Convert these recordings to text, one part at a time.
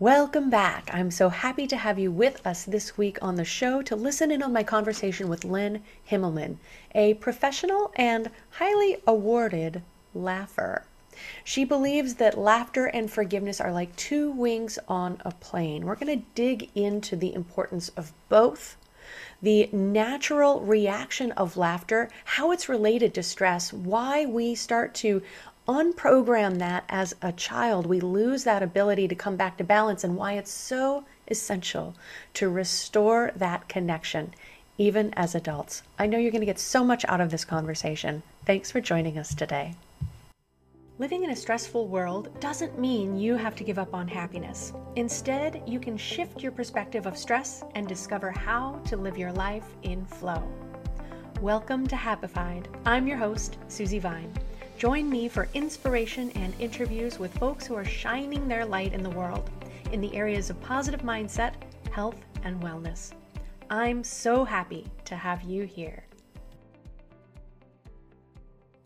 Welcome back. I'm so happy to have you with us this week on the show to listen in on my conversation with Lynn Himmelman, a professional and highly awarded laugher. She believes that laughter and forgiveness are like two wings on a plane. We're going to dig into the importance of both, the natural reaction of laughter, how it's related to stress, why we start to unprogram that as a child, we lose that ability to come back to balance, and why it's so essential to restore that connection, even as adults. I know you're going to get so much out of this conversation. Thanks for joining us today. Living in a stressful world doesn't mean you have to give up on happiness. Instead, you can shift your perspective of stress and discover how to live your life in flow. Welcome to Happified. I'm your host, Susie Vine. Join me for inspiration and interviews with folks who are shining their light in the world in the areas of positive mindset, health, and wellness. I'm so happy to have you here.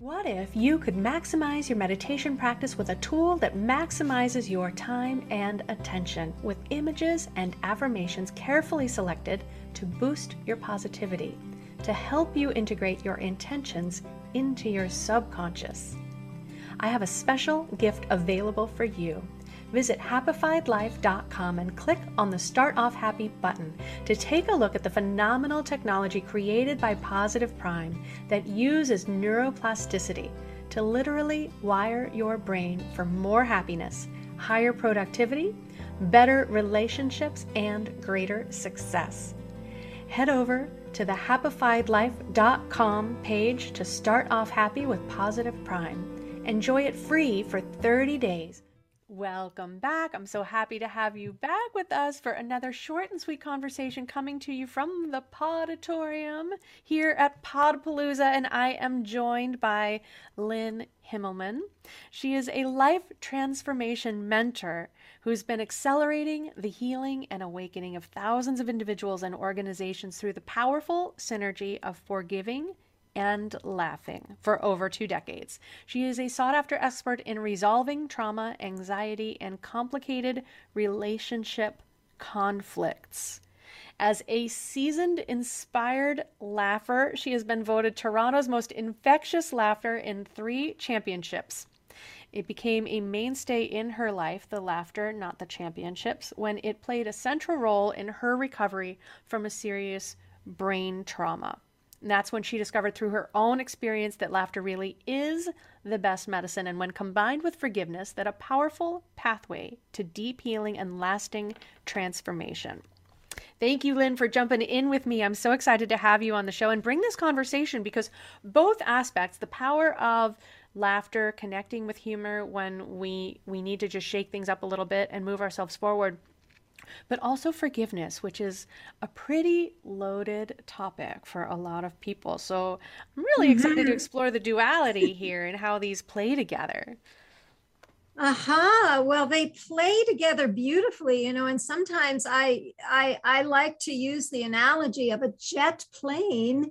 What if you could maximize your meditation practice with a tool that maximizes your time and attention with images and affirmations carefully selected to boost your positivity, to help you integrate your intentions into your subconscious. I have a special gift available for you. Visit happifiedlife.com and click on the Start Off Happy button to take a look at the phenomenal technology created by Positive Prime that uses neuroplasticity to literally wire your brain for more happiness, higher productivity, better relationships, and greater success. Head over to the happifiedlife.com page to start off happy with Positive Prime. Enjoy it free for 30 days. Welcome back. I'm so happy to have you back with us for another short and sweet conversation coming to you from the Podatorium here at Podpalooza. And I am joined by Lynn Himmelman. She is a life transformation mentor who's been accelerating the healing and awakening of thousands of individuals and organizations through the powerful synergy of forgiving and laughing for over two decades. She is a sought after expert in resolving trauma, anxiety, and complicated relationship conflicts. As a seasoned, inspired laugher, she has been voted Toronto's most infectious laughter in three championships. It became a mainstay in her life, the laughter, not the championships, when it played a central role in her recovery from a serious brain trauma. And that's when she discovered through her own experience that laughter really is the best medicine, and when combined with forgiveness, that a powerful pathway to deep healing and lasting transformation. Thank you, Lynn, for jumping in with me. I'm so excited to have you on the show and bring this conversation because both aspects, the power of laughter, connecting with humor when we we need to just shake things up a little bit and move ourselves forward. But also forgiveness, which is a pretty loaded topic for a lot of people. So I'm really excited to mm-hmm. explore the duality here and how these play together. Aha. Uh-huh. Well, they play together beautifully, you know, and sometimes I I I like to use the analogy of a jet plane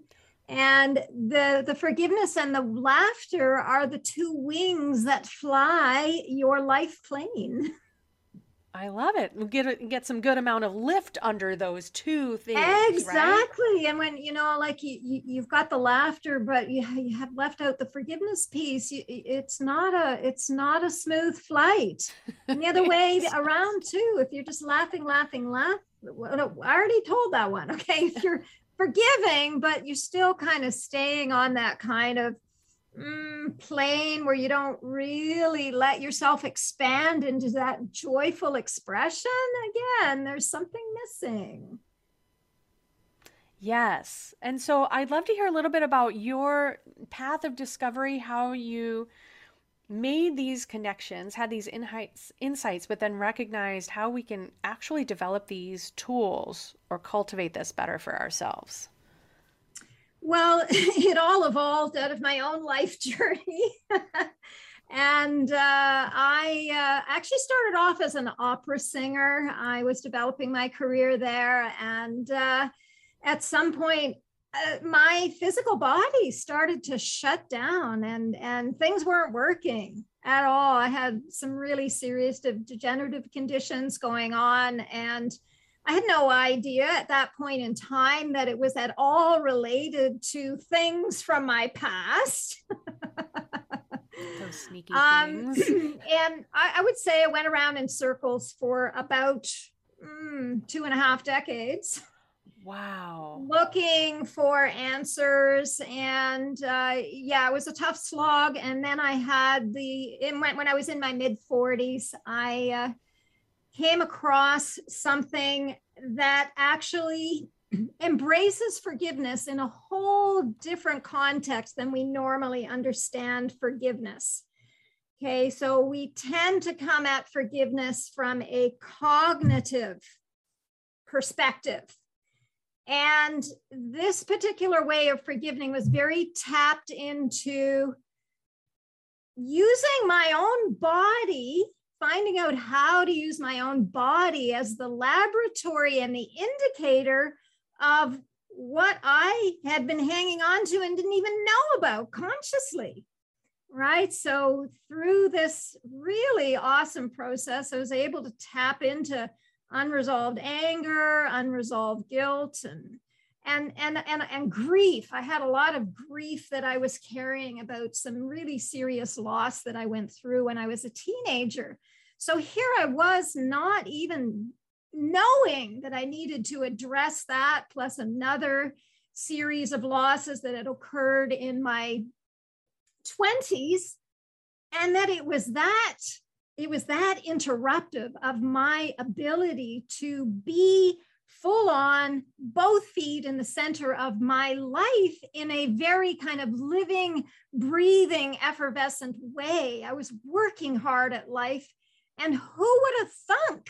and the the forgiveness and the laughter are the two wings that fly your life plane I love it. We'll get a, get some good amount of lift under those two things. Exactly. Right? And when you know, like you, you have got the laughter, but you you have left out the forgiveness piece. You, it's not a it's not a smooth flight. And the other way around too. If you're just laughing, laughing, laugh. I already told that one. Okay, if you're forgiving, but you're still kind of staying on that kind of mm, plane where you don't really let yourself expand into that joyful expression, again, there's something missing. Yes. And so I'd love to hear a little bit about your path of discovery, how you made these connections, had these insights, insights, but then recognized how we can actually develop these tools or cultivate this better for ourselves. Well, it all evolved out of my own life journey. and uh, I uh, actually started off as an opera singer. I was developing my career there. And uh, at some point, uh, my physical body started to shut down and and things weren't working at all i had some really serious de- degenerative conditions going on and i had no idea at that point in time that it was at all related to things from my past those sneaky um, things and I, I, would say i went around in circles for about mm, two and a half decades Wow. Looking for answers. And uh, yeah, it was a tough slog. And then I had the, in, when, when I was in my mid 40s, I uh, came across something that actually embraces forgiveness in a whole different context than we normally understand forgiveness. Okay, so we tend to come at forgiveness from a cognitive perspective and this particular way of forgiving was very tapped into using my own body, finding out how to use my own body as the laboratory and the indicator of what I had been hanging on to and didn't even know about consciously. Right. So, through this really awesome process, I was able to tap into unresolved anger, unresolved guilt, and and and and and grief. I had a lot of grief that I was carrying about some really serious loss that I went through when I was a teenager. So here I was not even knowing that I needed to address that plus another series of losses that had occurred in my 20s and that it was that it was that interruptive of my ability to be full on both feet in the center of my life in a very kind of living breathing effervescent way. I was working hard at life. And who would have thunk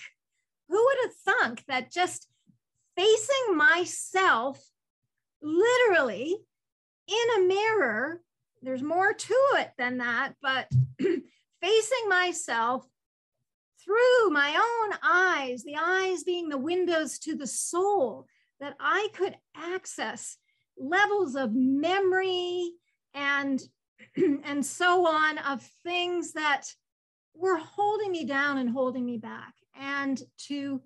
who would have thunk that just facing myself literally in a mirror there's more to it than that but facing myself through my own eyes, the eyes being the windows to the soul, that I could access levels of memory and and so on of things that were holding me down and holding me back and to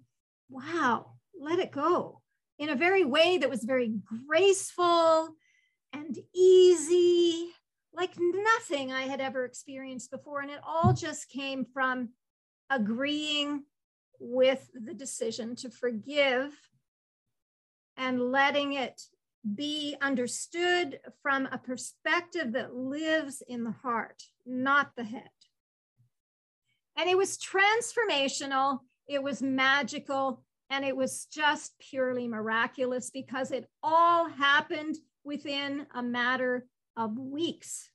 wow let it go in a very way that was very graceful and easy like nothing I had ever experienced before. And it all just came from agreeing with the decision to forgive and letting it be understood from a perspective that lives in the heart, not the head. And it was transformational, it was magical, and it was just purely miraculous because it all happened within a matter of weeks.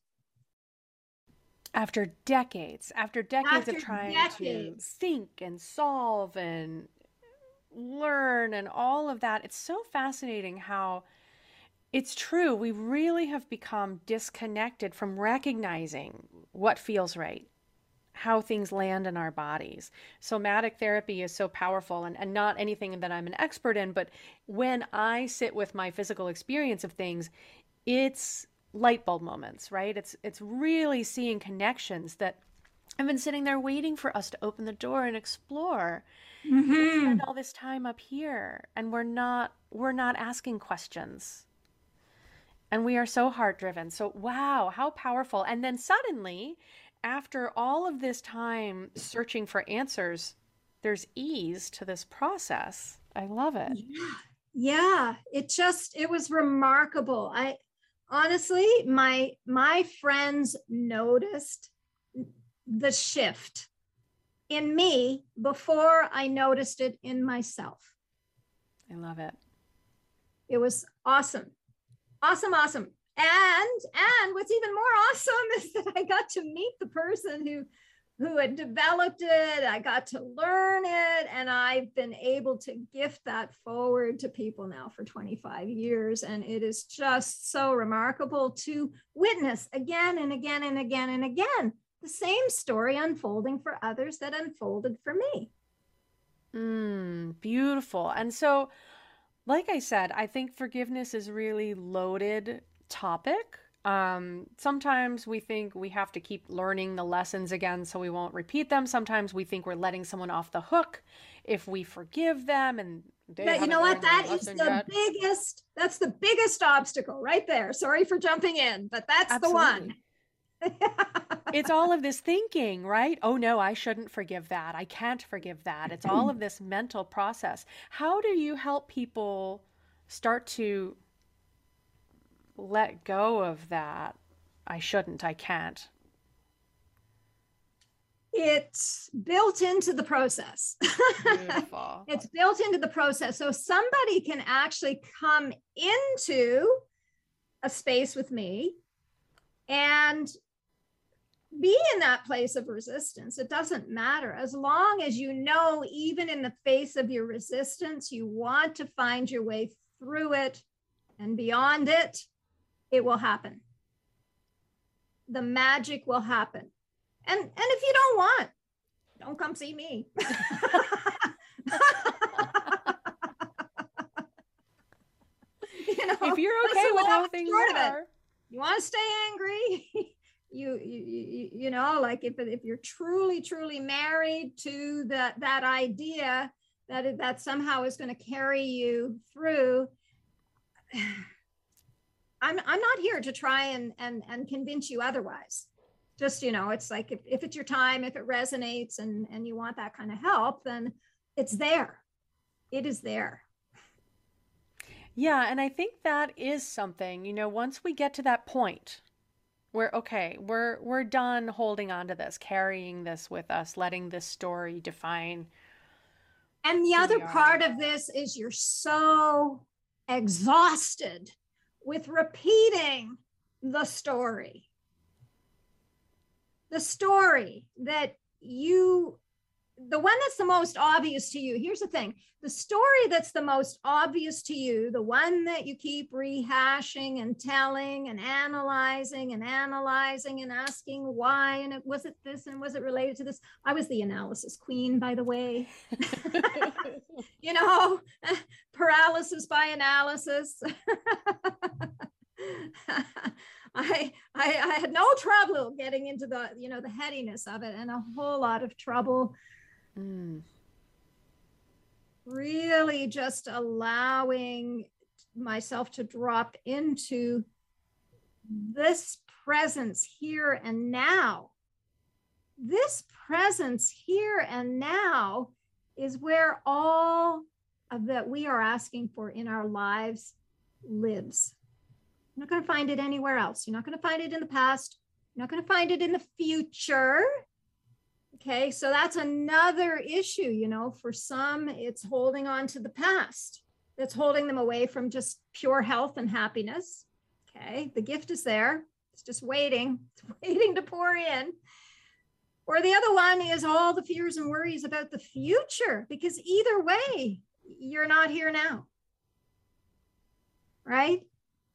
After decades, after decades after of trying decades. to think and solve and learn and all of that, it's so fascinating how it's true. We really have become disconnected from recognizing what feels right, how things land in our bodies. Somatic therapy is so powerful and, and not anything that I'm an expert in, but when I sit with my physical experience of things, it's light bulb moments, right? It's it's really seeing connections that I've been sitting there waiting for us to open the door and explore. Mm-hmm. spend all this time up here, and we're not we're not asking questions. And we are so heart driven. So wow, how powerful! And then suddenly, after all of this time searching for answers, there's ease to this process. I love it. Yeah. Yeah, it just it was remarkable. I honestly my my friends noticed the shift in me before i noticed it in myself. I love it. It was awesome. Awesome awesome. And and what's even more awesome is that i got to meet the person who who had developed it. I got to learn it, and I've been able to gift that forward to people now for 25 years. And it is just so remarkable to witness again and again and again and again the same story unfolding for others that unfolded for me. Mm, beautiful. And so, like I said, I think forgiveness is really loaded topic. Um, sometimes we think we have to keep learning the lessons again so we won't repeat them. Sometimes we think we're letting someone off the hook if we forgive them and you know what? that is the yet. biggest that's the biggest obstacle right there. Sorry for jumping in but that's Absolutely. the one. It's all of this thinking right? Oh no i shouldn't forgive that. I can't forgive that. It's all of this mental process. How do you help people start to let go of that i shouldn't i can't it's built into the process. it's built into the process. So somebody can actually come into a space with me and be in that place of resistance. It doesn't matter. As long as you know, even in the face of your resistance, you want to find your way through it and beyond it, it will happen. The magic will happen and and if you don't want, don't come see me. you know, if you're okay with how things are, you want to stay angry. you, you you you know like if if you're truly truly married to that that idea that that somehow is going to carry you through i'm i'm not here to try and and and convince you otherwise. Just you know it's like if, if it's your time if it resonates and and you want that kind of help then it's there. It is there. Yeah and i think that is something you know once we get to that point where okay we're we're done holding on to this carrying this with us letting this story define and the other part of this is you're so exhausted with repeating the story. The story that you the one that's the most obvious to you. Here's the thing. The story that's the most obvious to you the one that you keep rehashing and telling and analyzing and analyzing and asking why and it was it this and was it related to this? I was the analysis queen by the way. You know paralysis by analysis. I, I, I had no trouble getting into the you know the headiness of it and a whole lot of trouble. Mm. really just allowing myself to drop into this presence here and now. This presence here and now is where all that we are asking for in our lives lives you're not going to find it anywhere else. You're not going to find it in the past. You're not going to find it in the future. Okay, so that's another issue, you know, for some, it's holding on to the past that's holding them away from just pure health and happiness. Okay, the gift is there, it's just waiting, it's waiting to pour in. Or the other one is all the fears and worries about the future, because either way, you're not here now. Right?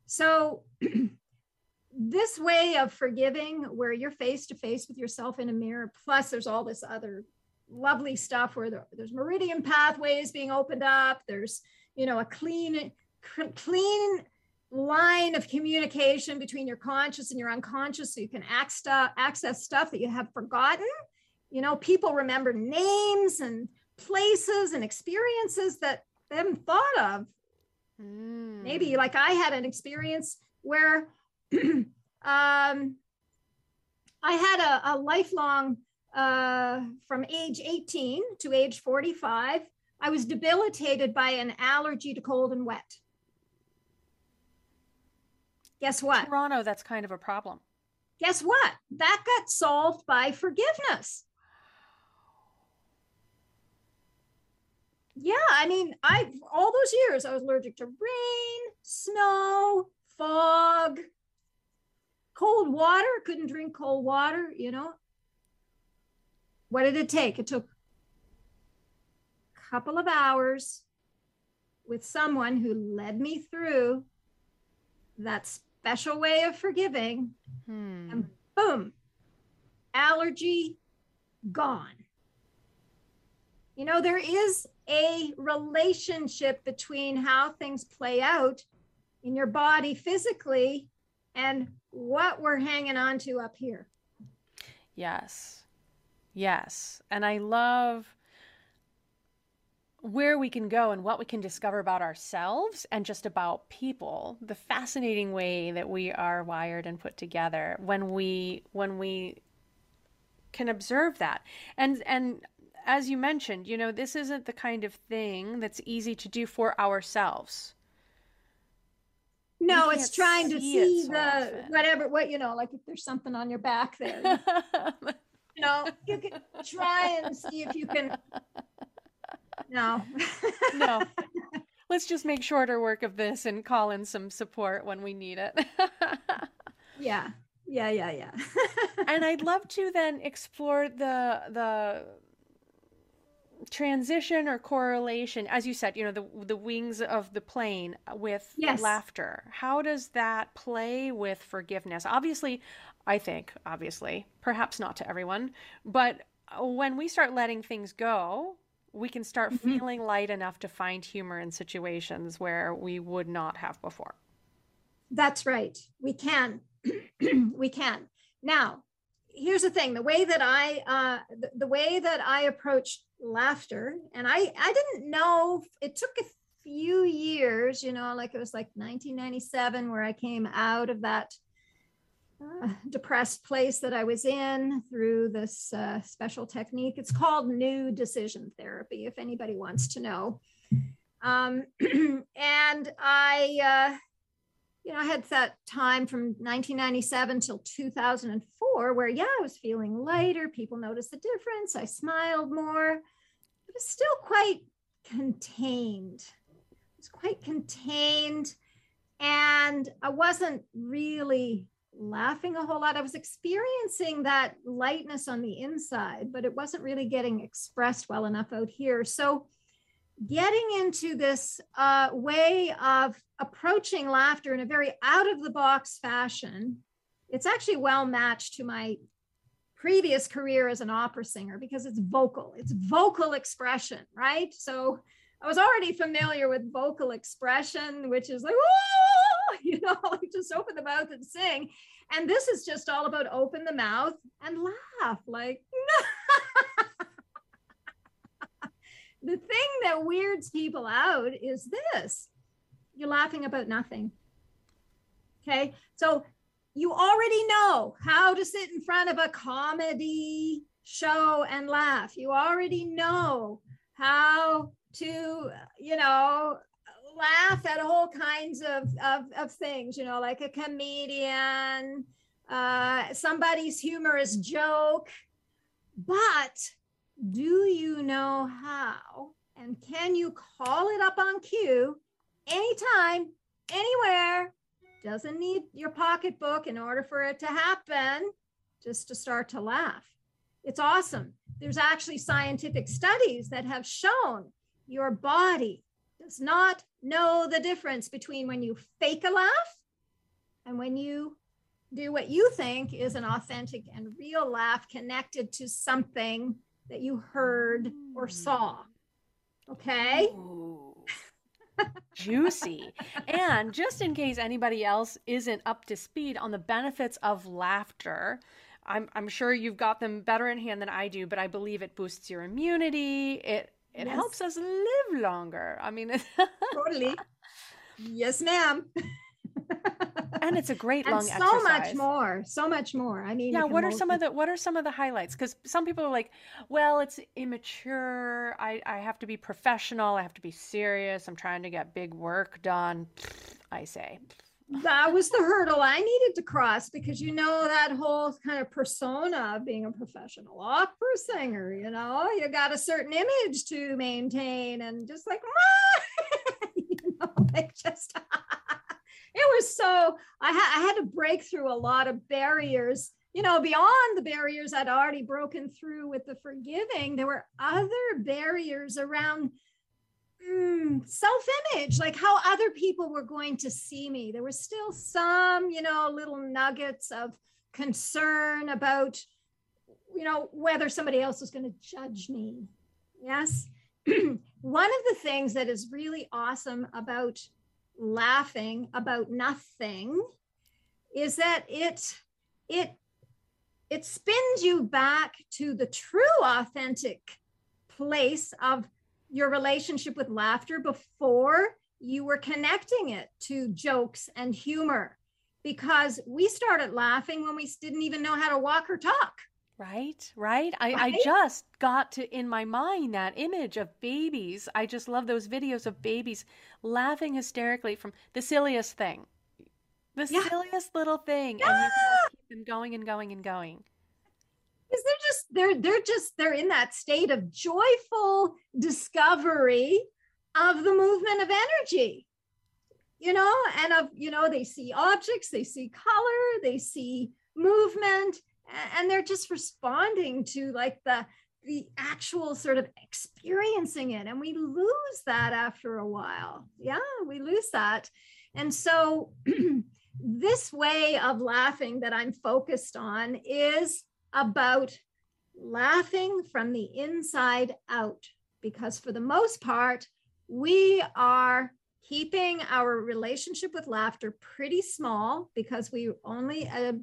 So, this way of forgiving, where you're face to face with yourself in a mirror, plus there's all this other lovely stuff where there, there's meridian pathways being opened up. There's, you know, a clean, clean line of communication between your conscious and your unconscious so you can access stuff that you have forgotten. You know, people remember names and places and experiences that they haven't thought of Mm. Maybe like I had an experience where um, I had a, a lifelong, uh, from age 18 to age 45, I was debilitated by an allergy to cold and wet. Guess what? Toronto, that's kind of a problem. Guess what? That got solved by forgiveness. Yeah, I mean, I all those years I was allergic to rain, snow, fog, cold water, couldn't drink cold water, you know. What did it take? It took a couple of hours with someone who led me through that special way of forgiving. Hmm. And boom, allergy gone You know, there is a relationship between how things play out in your body physically and what we're hanging on to up here. Yes. Yes. And I love where we can go and what we can discover about ourselves and just about people the fascinating way that we are wired and put together when we when we can observe that and and as you mentioned you know this isn't the kind of thing that's easy to do for ourselves no it's trying to see so the often. whatever what you know like if there's something on your back there you know you can try and see if you can no. no. Let's just make shorter work of this and call in some support when we need it. yeah. Yeah, yeah, yeah. and I'd love to then explore the the transition or correlation as you said you know the the wings of the plane with yes. laughter how does that play with forgiveness obviously i think obviously perhaps not to everyone but when we start letting things go we can start mm-hmm. feeling light enough to find humor in situations where we would not have before. That's right. We can. we can. Now, here's the thing the way that I, uh, the, the way that I approach laughter, and I, I didn't know, it took a few years, you know, like it was like 1997 where I came out of that uh, depressed place that I was in through this uh, special technique. It's called new decision therapy, if anybody wants to know. Um, and I, uh, you know, I had that time from 1997 till 2004 where, yeah, I was feeling lighter. People noticed the difference. I smiled more. It was still quite contained. It was quite contained. And I wasn't really laughing a whole lot. I was experiencing that lightness on the inside, but it wasn't really getting expressed well enough out here. So, getting into this uh, way of approaching laughter in a very out of the box fashion, it's actually well matched to my previous career as an opera singer because it's vocal, it's vocal expression, right? So, I was already familiar with vocal expression, which is like, you know, like just open the mouth and sing. And this is just all about open the mouth and laugh. Like, the thing that weirds people out is this you're laughing about nothing. Okay. So you already know how to sit in front of a comedy show and laugh. You already know how to, you know, laugh at all kinds of, of, of things, you know, like a comedian, uh, somebody's humorous joke. But do you know how? And can you call it up on cue anytime, anywhere? Doesn't need your pocketbook in order for it to happen, just to start to laugh. It's awesome. There's actually scientific studies that have shown your body does not know the difference between when you fake a laugh and when you do what you think is an authentic and real laugh connected to something that you heard or saw. Okay. Juicy. and just in case anybody else isn't up to speed on the benefits of laughter, I'm, I'm sure you've got them better in hand than I do, but I believe it boosts your immunity. It it yes. helps us live longer. I mean, totally. Yes, ma'am. and it's a great and long so exercise. much more so much more. I mean yeah what are some of the what are some of the highlights? Because some people are like well it's immature. I i have to be professional. I have to be serious. I'm trying to get big work done. I say. That was the hurdle I needed to cross because you know that whole kind of persona of being a professional opera singer, you know, you got a certain image to maintain and just like, you know, like just it was so I, ha- I had to break through a lot of barriers you know, beyond the barriers I'd already broken through with the forgiving, there were other barriers around mm, self image, like how other people were going to see me. There was still some, you know, little nuggets of concern about, you know, whether somebody else was going to judge me. Yes. One of the things that is really awesome about laughing about nothing is that it it it spins you back to the true authentic place of your relationship with laughter before you were connecting it to jokes and humor. Because we started laughing when we didn't even know how to walk or talk Right, right. I, I just got to in my mind that image of babies. I just love those videos of babies laughing hysterically from the silliest thing, the yeah silliest little thing, and you just keep them going and going and going. because they're just they're they're just they're in that state of joyful discovery of the movement of energy you know and of you know they see objects they see color they see movement and they're just responding to like the the actual sort of experiencing it. And we lose that after a while. Yeah we lose that. And so this way of laughing that i'm focused on is about laughing from the inside out. Because for the most part we are keeping our relationship with laughter pretty small because we only uh,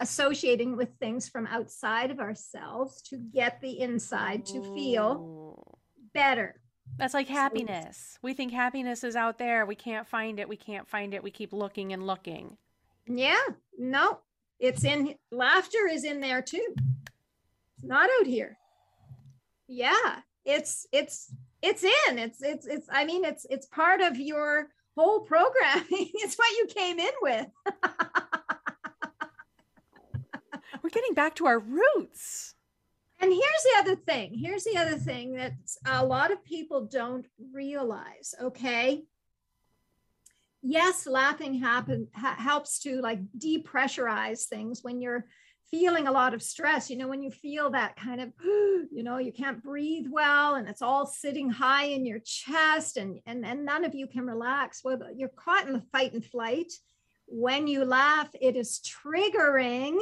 associating with things from outside of ourselves to get the inside to feel better. That's like So happiness. We think happiness is out there. We can't find it. We can't find it. We keep looking and looking. yeah, no, it's in laughter is in there too. It's not out here. Yeah, it's it's it's in. It's it's it's I mean it's it's part of your whole programming. it's what you came in with. We're getting back to our roots. And here's the other thing. Here's the other thing that a lot of people don't realize. Okay. Yes, laughing happen, ha- helps to like depressurize things when you're feeling a lot of stress. You know, when you feel that kind of, you know, you can't breathe well and it's all sitting high in your chest and, and, and none of you can relax. Well, you're caught in the fight and flight. When you laugh, it is triggering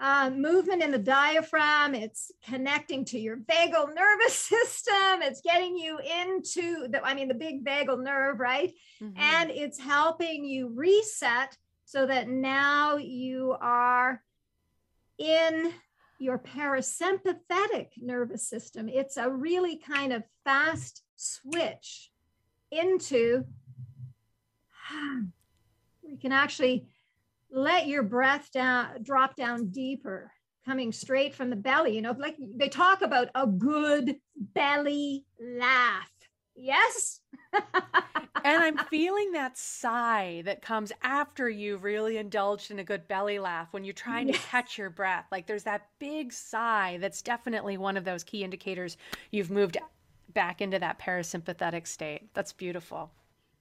uh, movement in the diaphragm. It's connecting to your vagal nervous system. It's getting you into the, I mean, the big vagal nerve, right? Mhm. And it's helping you reset so that now you are in your parasympathetic nervous system. It's a really kind of fast switch into, we can actually let your breath down drop down deeper coming straight from the belly you know like they talk about a good belly laugh yes And I'm feeling that sigh that comes after you've really indulged in a good belly laugh when you're trying to catch your breath. Like there's that big sigh that's definitely one of those key indicators you've moved back into that parasympathetic state. That's beautiful.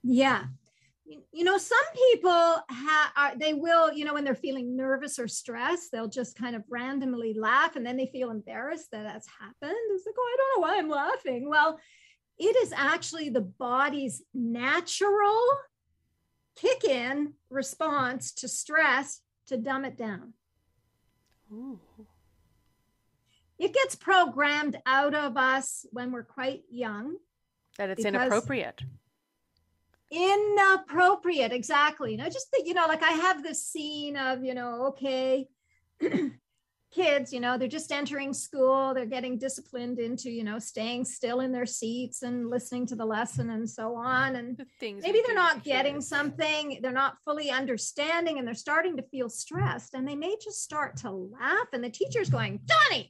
yeah you know some people ha- are, they will you know when they're feeling nervous or stressed they'll just kind of randomly laugh and then they feel embarrassed that that's happened it's like oh i don't know why i'm laughing well it is actually the body's natural kick in response to stress to dumb it down Ooh. it gets programmed out of us when we're quite young That it's inappropriate. Inappropriate exactly. You know just that you know like i have this scene of you know okay kids you know they're just entering school they're getting disciplined into you know staying still in their seats and listening to the lesson and so on. And things maybe they're not getting kids. something they're not fully understanding and they're starting to feel stressed and they may just start to laugh and the teacher's going johnny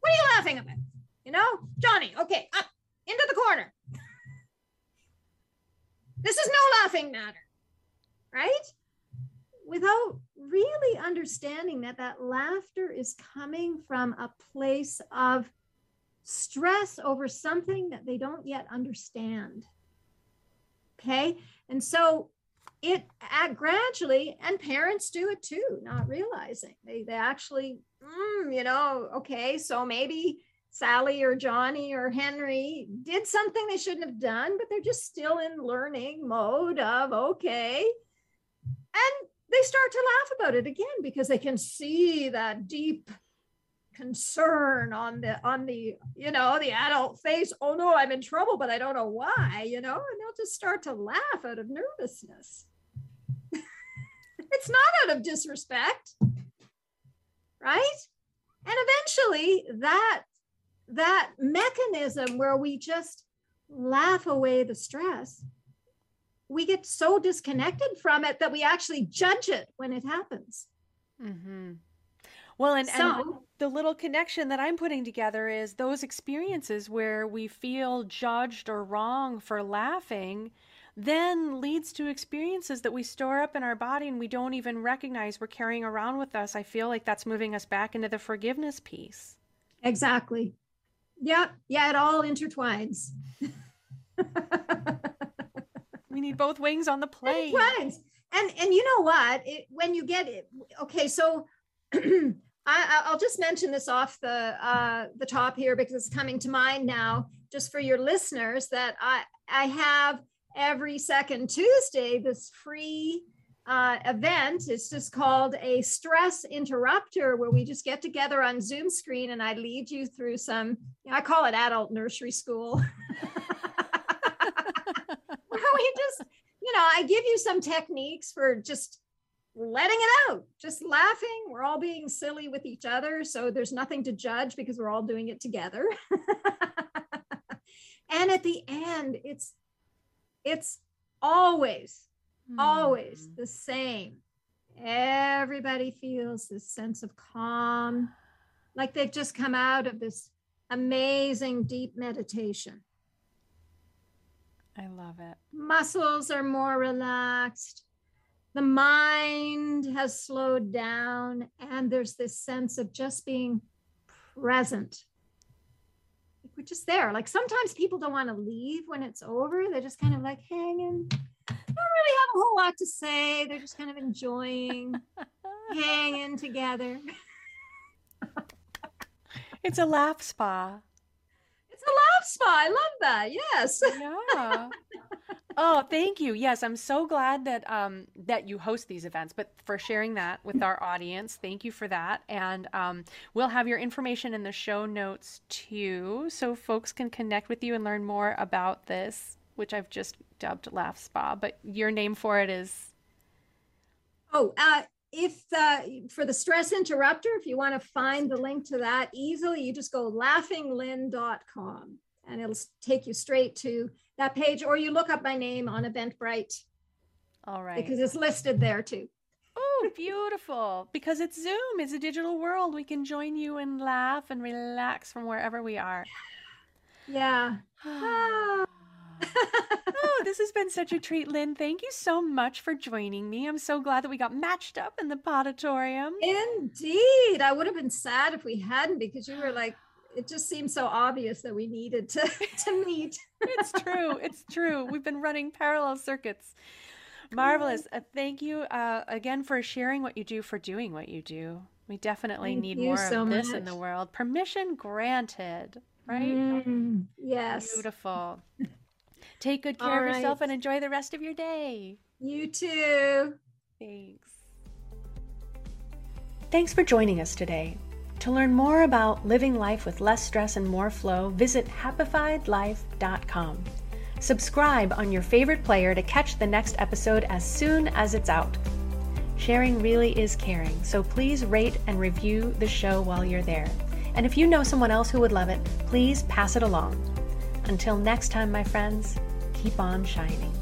what are you laughing about? You know johnny okay up into the corner this is no laughing matter right? Without really understanding that that laughter is coming from a place of stress over something that they don't yet understand okay? And so it uh, gradually and parents do it too not realizing. They, they actually mm, you know okay so maybe sally or johnny or henry did something they shouldn't have done but they're just still in learning mode of okay. And they start to laugh about it again because they can see that deep concern on the on the you know the adult face. Oh no i'm in trouble but i don't know why you know and they'll just start to laugh out of nervousness. It's not out of disrespect right? And eventually that that mechanism where we just laugh away the stress we get so disconnected from it that we actually judge it when it happens Mm-hmm. Well, and, and so the little connection that I'm putting together is those experiences where we feel judged or wrong for laughing then leads to experiences that we store up in our body and we don't even recognize we're carrying around with us. I feel like that's moving us back into the forgiveness piece. exactly yeah yeah it all intertwines We need both wings on the plane. Right. And and you know what? It, when you get it, okay, so I, I- I'll just mention this off the uh, the top here because it's coming to mind now, just for your listeners that I I have every second Tuesday this free uh, event. It's just called a stress interrupter, where we just get together on Zoom screen and I lead you through some. I call it adult nursery school. where we just, you know, I give you some techniques for just letting it out, just laughing. We're all being silly with each other. So there's nothing to judge because we're all doing it together. and at the end, it's it's always, always Hmm. the same. Everybody feels this sense of calm, like they've just come out of this amazing deep meditation. I love it. muscles are more relaxed. The mind has slowed down and there's this sense of just being present. We're just there. Like sometimes people don't want to leave when it's over. They're just kind of like hanging don't really have a whole lot to say they're just kind of enjoying hanging together It's a laugh spa. it's a laugh spa i love that yes Yeah. Oh, thank you. Yes, I'm so glad that um that you host these events, but for sharing that with our audience. Thank you for that. And um we'll have your information in the show notes too, so folks can connect with you and learn more about this, which I've just dubbed Laugh Spa, but your name for it is Oh, uh, if uh, for the stress interrupter, if you want to find the link to that easily, you just go laughinglynn.com and it'll take you straight to that page, or you look up my name on Eventbrite all right. because it's listed there too. Oh, beautiful. Because it's Zoom, it's a digital world. We can join you and laugh and relax from wherever we are. Yeah. Ah. Oh, this has been such a treat, Lynn. Thank you so much for joining me. I'm so glad that we got matched up in the podatorium. Indeed. I would have been sad if we hadn't because you were like, it just seemed so obvious that we needed to, to meet. It's true. It's true. We've been running parallel circuits. Marvelous. Uh, thank you uh, again for sharing what you do, for doing what you do. We definitely Thank need more so of this in the world. Permission granted, right? Mm, yes. Beautiful. Take good care All of yourself and enjoy the rest of your day. You too. Thanks. Thanks for joining us today. To learn more about living life with less stress and more flow, visit happifiedlife.com. Subscribe on your favorite player to catch the next episode as soon as it's out. Sharing really is caring, so please rate and review the show while you're there. And if you know someone else who would love it, please pass it along. Until next time, my friends, keep on shining.